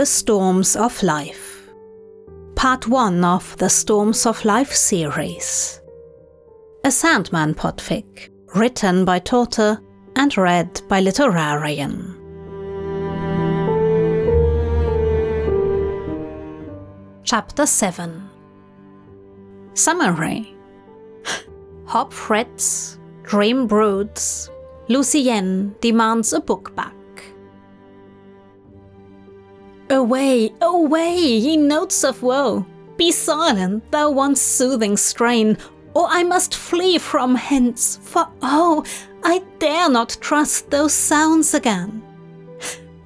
The Storms of Life. Part 1 of the Storms of Life series. A Sandman podfic, written by Torte and read by Literarian. Chapter 7 Summary Hob frets, Dream broods, Lucienne demands a book back. Away, away, ye notes of woe! Be silent, thou once soothing strain, or I must flee from hence, for oh, I dare not trust those sounds again.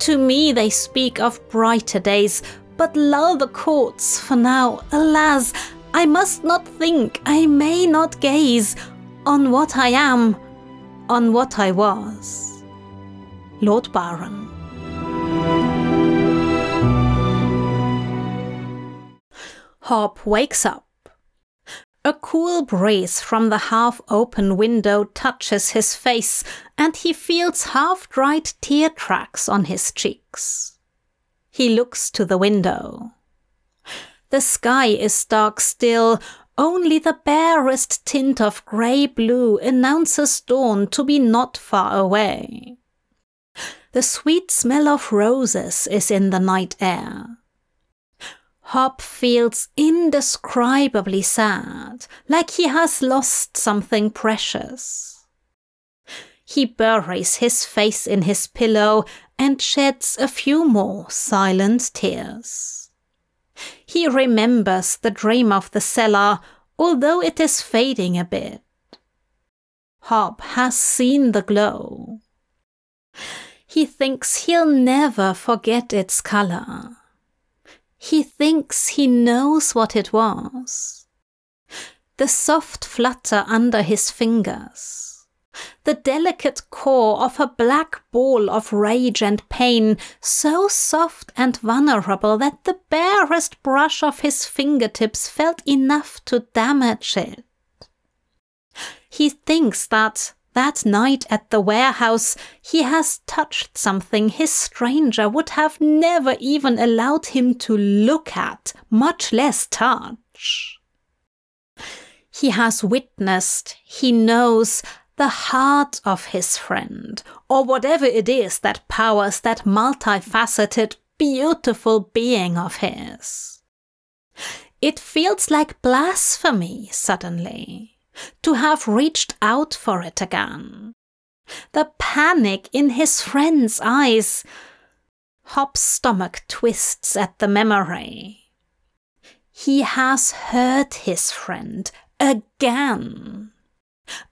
To me they speak of brighter days, but lull the courts, for now, alas, I must not think, I may not gaze on what I am, on what I was. Lord Byron. Hob wakes up. A cool breeze from the half open window touches his face, and he feels half dried tear tracks on his cheeks. He looks to the window. The sky is dark still, only the barest tint of grey blue announces dawn to be not far away. The sweet smell of roses is in the night air. Hob feels indescribably sad, like he has lost something precious. He buries his face in his pillow and sheds a few more silent tears. He remembers the dream of the cellar, although it is fading a bit. Hob has seen the glow. He thinks he'll never forget its color. He thinks he knows what it was. The soft flutter under his fingers. The delicate core of a black ball of rage and pain, so soft and vulnerable that the barest brush of his fingertips felt enough to damage it. He thinks that that night at the warehouse, he has touched something his stranger would have never even allowed him to look at, much less touch. He has witnessed, he knows, the heart of his friend, or whatever it is that powers that multifaceted, beautiful being of his. It feels like blasphemy suddenly to have reached out for it again. The panic in his friend's eyes. Hob's stomach twists at the memory. He has hurt his friend again.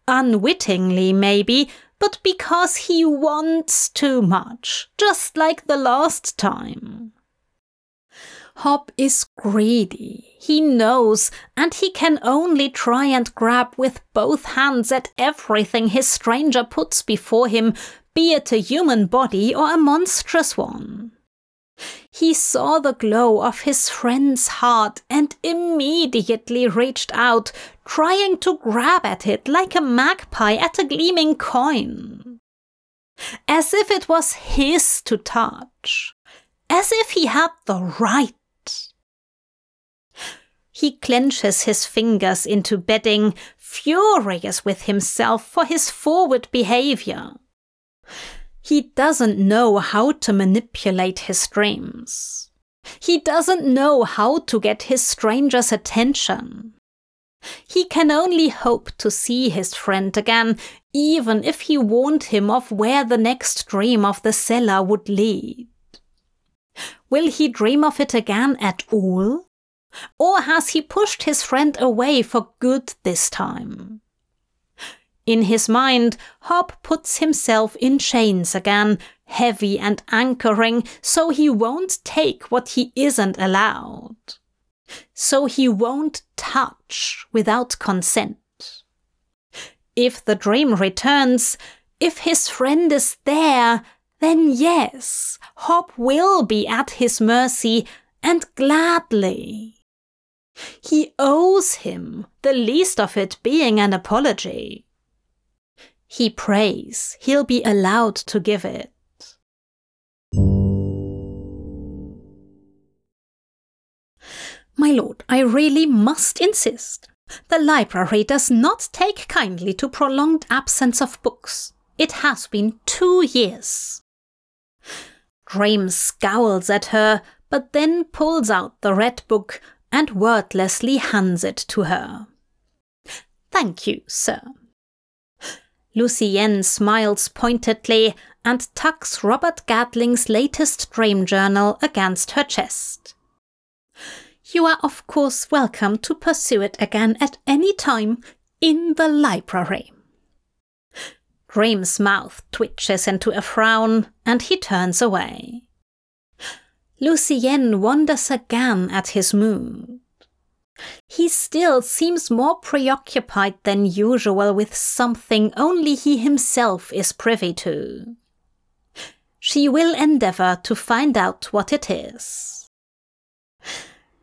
Unwittingly, maybe, but because he wants too much, just like the last time. Hob is greedy. He knows, and he can only try and grab with both hands at everything his stranger puts before him, be it a human body or a monstrous one. He saw the glow of his friend's heart and immediately reached out, trying to grab at it like a magpie at a gleaming coin. As if it was his to touch. As if he had the right he clenches his fingers into bedding, furious with himself for his forward behavior. He doesn't know how to manipulate his dreams. He doesn't know how to get his stranger's attention. He can only hope to see his friend again, even if he warned him of where the next dream of the cellar would lead. Will he dream of it again at all? Or has he pushed his friend away for good this time? In his mind, Hob puts himself in chains again, heavy and anchoring, so he won't take what he isn't allowed. So he won't touch without consent. If the dream returns, if his friend is there, then yes, Hob will be at his mercy and gladly. He owes him, the least of it being an apology. He prays he'll be allowed to give it. My lord, I really must insist. The library does not take kindly to prolonged absence of books. It has been two years. Dream scowls at her, but then pulls out the red book and wordlessly hands it to her. Thank you, sir. Lucienne smiles pointedly and tucks Robert Gadling's latest dream journal against her chest. You are, of course, welcome to pursue it again at any time in the library. Dream's mouth twitches into a frown and he turns away. Lucienne wonders again at his mood. He still seems more preoccupied than usual with something only he himself is privy to. She will endeavor to find out what it is.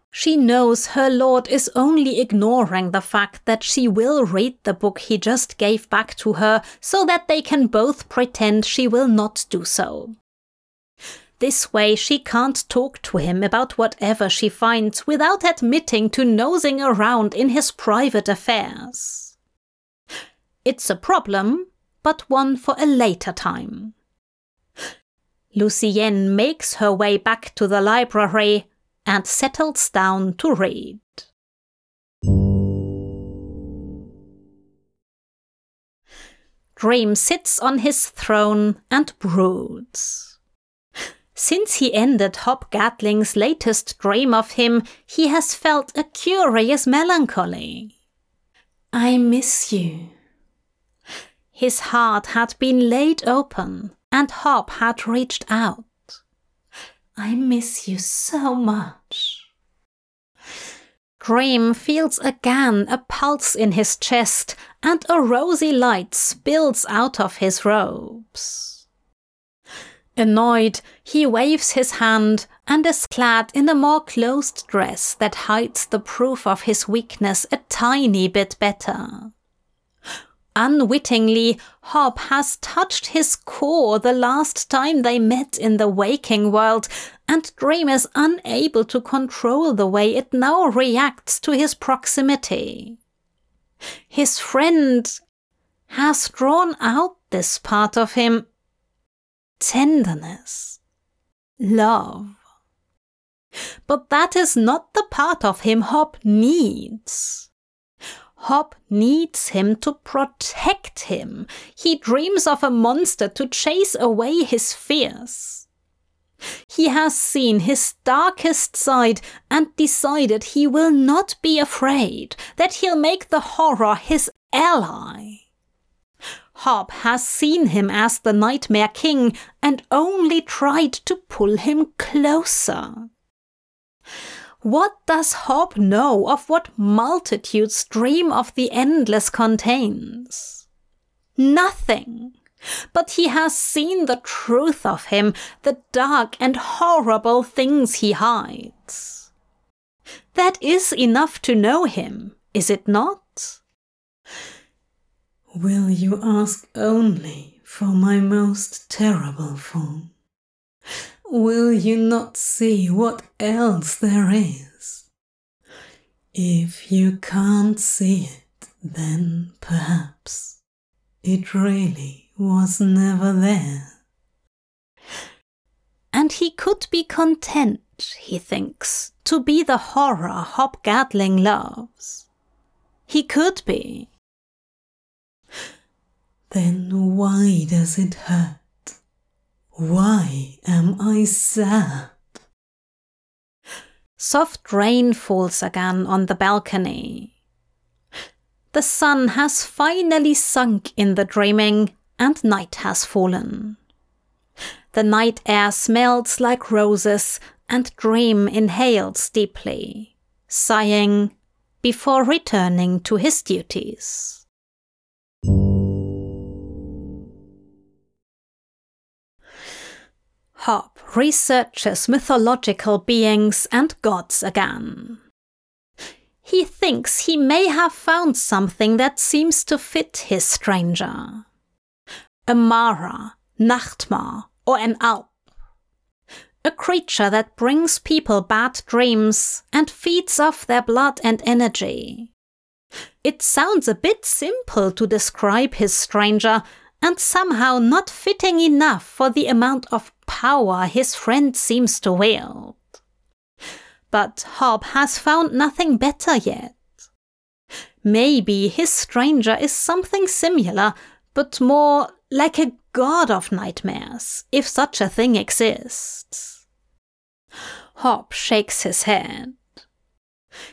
She knows her lord is only ignoring the fact that she will read the book he just gave back to her so that they can both pretend she will not do so. This way, she can't talk to him about whatever she finds without admitting to nosing around in his private affairs. It's a problem, but one for a later time. Lucienne makes her way back to the library and settles down to read. Dream sits on his throne and broods. Since he ended Hob Gadling's latest dream of him, he has felt a curious melancholy. I miss you. His heart had been laid open, and Hob had reached out. I miss you so much. Dream feels again a pulse in his chest, and a rosy light spills out of his robes. Annoyed, he waves his hand and is clad in a more closed dress that hides the proof of his weakness a tiny bit better. Unwittingly, Hob has touched his core the last time they met in the waking world, and Dream is unable to control the way it now reacts to his proximity. His friend has drawn out this part of him tenderness, love. But that is not the part of him Hob needs. Hob needs him to protect him. He dreams of a monster to chase away his fears. He has seen his darkest side and decided he will not be afraid, that he'll make the horror his ally. Hob has seen him as the Nightmare King and only tried to pull him closer. What does Hob know of what multitudes dream of the endless contains? Nothing. But he has seen the truth of him, the dark and horrible things he hides. That is enough to know him, is it not? Will you ask only for my most terrible form? Will you not see what else there is? If you can't see it, then perhaps it really was never there. And he could be content, he thinks, to be the horror Hob Gadling loves. He could be. Then why does it hurt? Why am I sad? Soft rain falls again on the balcony. The sun has finally sunk in the dreaming, and night has fallen. The night air smells like roses, and Dream inhales deeply, sighing before returning to his duties. Researches mythological beings and gods again. He thinks he may have found something that seems to fit his stranger. A Mara, Nachtmar, or an Alp. a creature that brings people bad dreams and feeds off their blood and energy. It sounds a bit simple to describe his stranger, and somehow not fitting enough for the amount of power his friend seems to wield. But Hob has found nothing better yet. Maybe his stranger is something similar, but more like a god of nightmares, if such a thing exists. Hob shakes his head.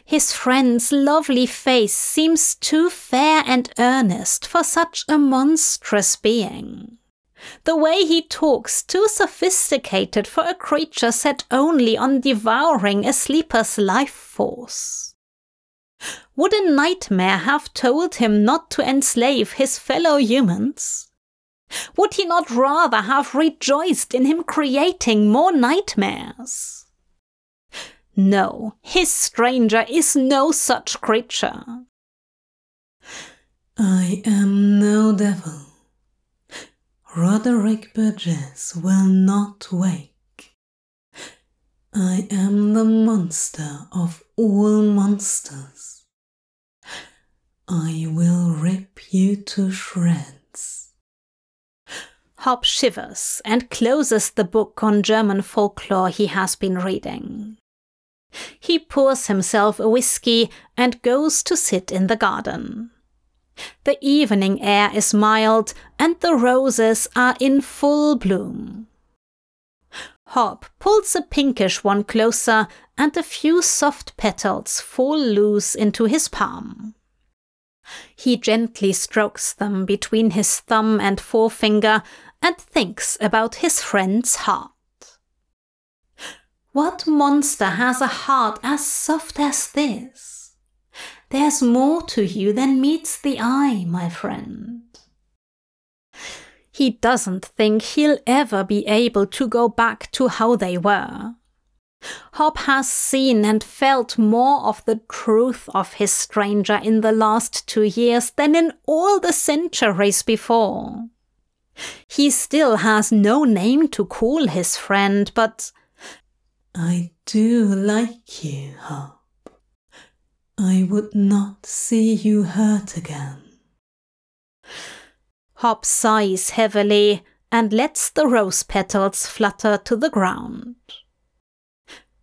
His friend's lovely face seems too fair and earnest for such a monstrous being. The way he talks too sophisticated for a creature set only on devouring a sleeper's life force. Would a nightmare have told him not to enslave his fellow humans? Would he not rather have rejoiced in him creating more nightmares? No, his stranger is no such creature. I am no devil. Roderick Burgess will not wake. I am the monster of all monsters. I will rip you to shreds. Hob shivers and closes the book on German folklore he has been reading. He pours himself a whiskey and goes to sit in the garden. The evening air is mild and the roses are in full bloom. Hob pulls a pinkish one closer and a few soft petals fall loose into his palm. He gently strokes them between his thumb and forefinger and thinks about his friend's heart. What monster has a heart as soft as this? There's more to you than meets the eye, my friend. He doesn't think he'll ever be able to go back to how they were. Hob has seen and felt more of the truth of his stranger in the last two years than in all the centuries before. He still has no name to call his friend, but I do like you, Hob. I would not see you hurt again. Hob sighs heavily and lets the rose petals flutter to the ground.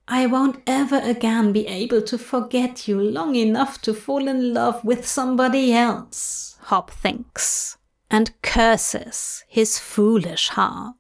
I won't ever again be able to forget you long enough to fall in love with somebody else, Hob thinks, and curses his foolish heart.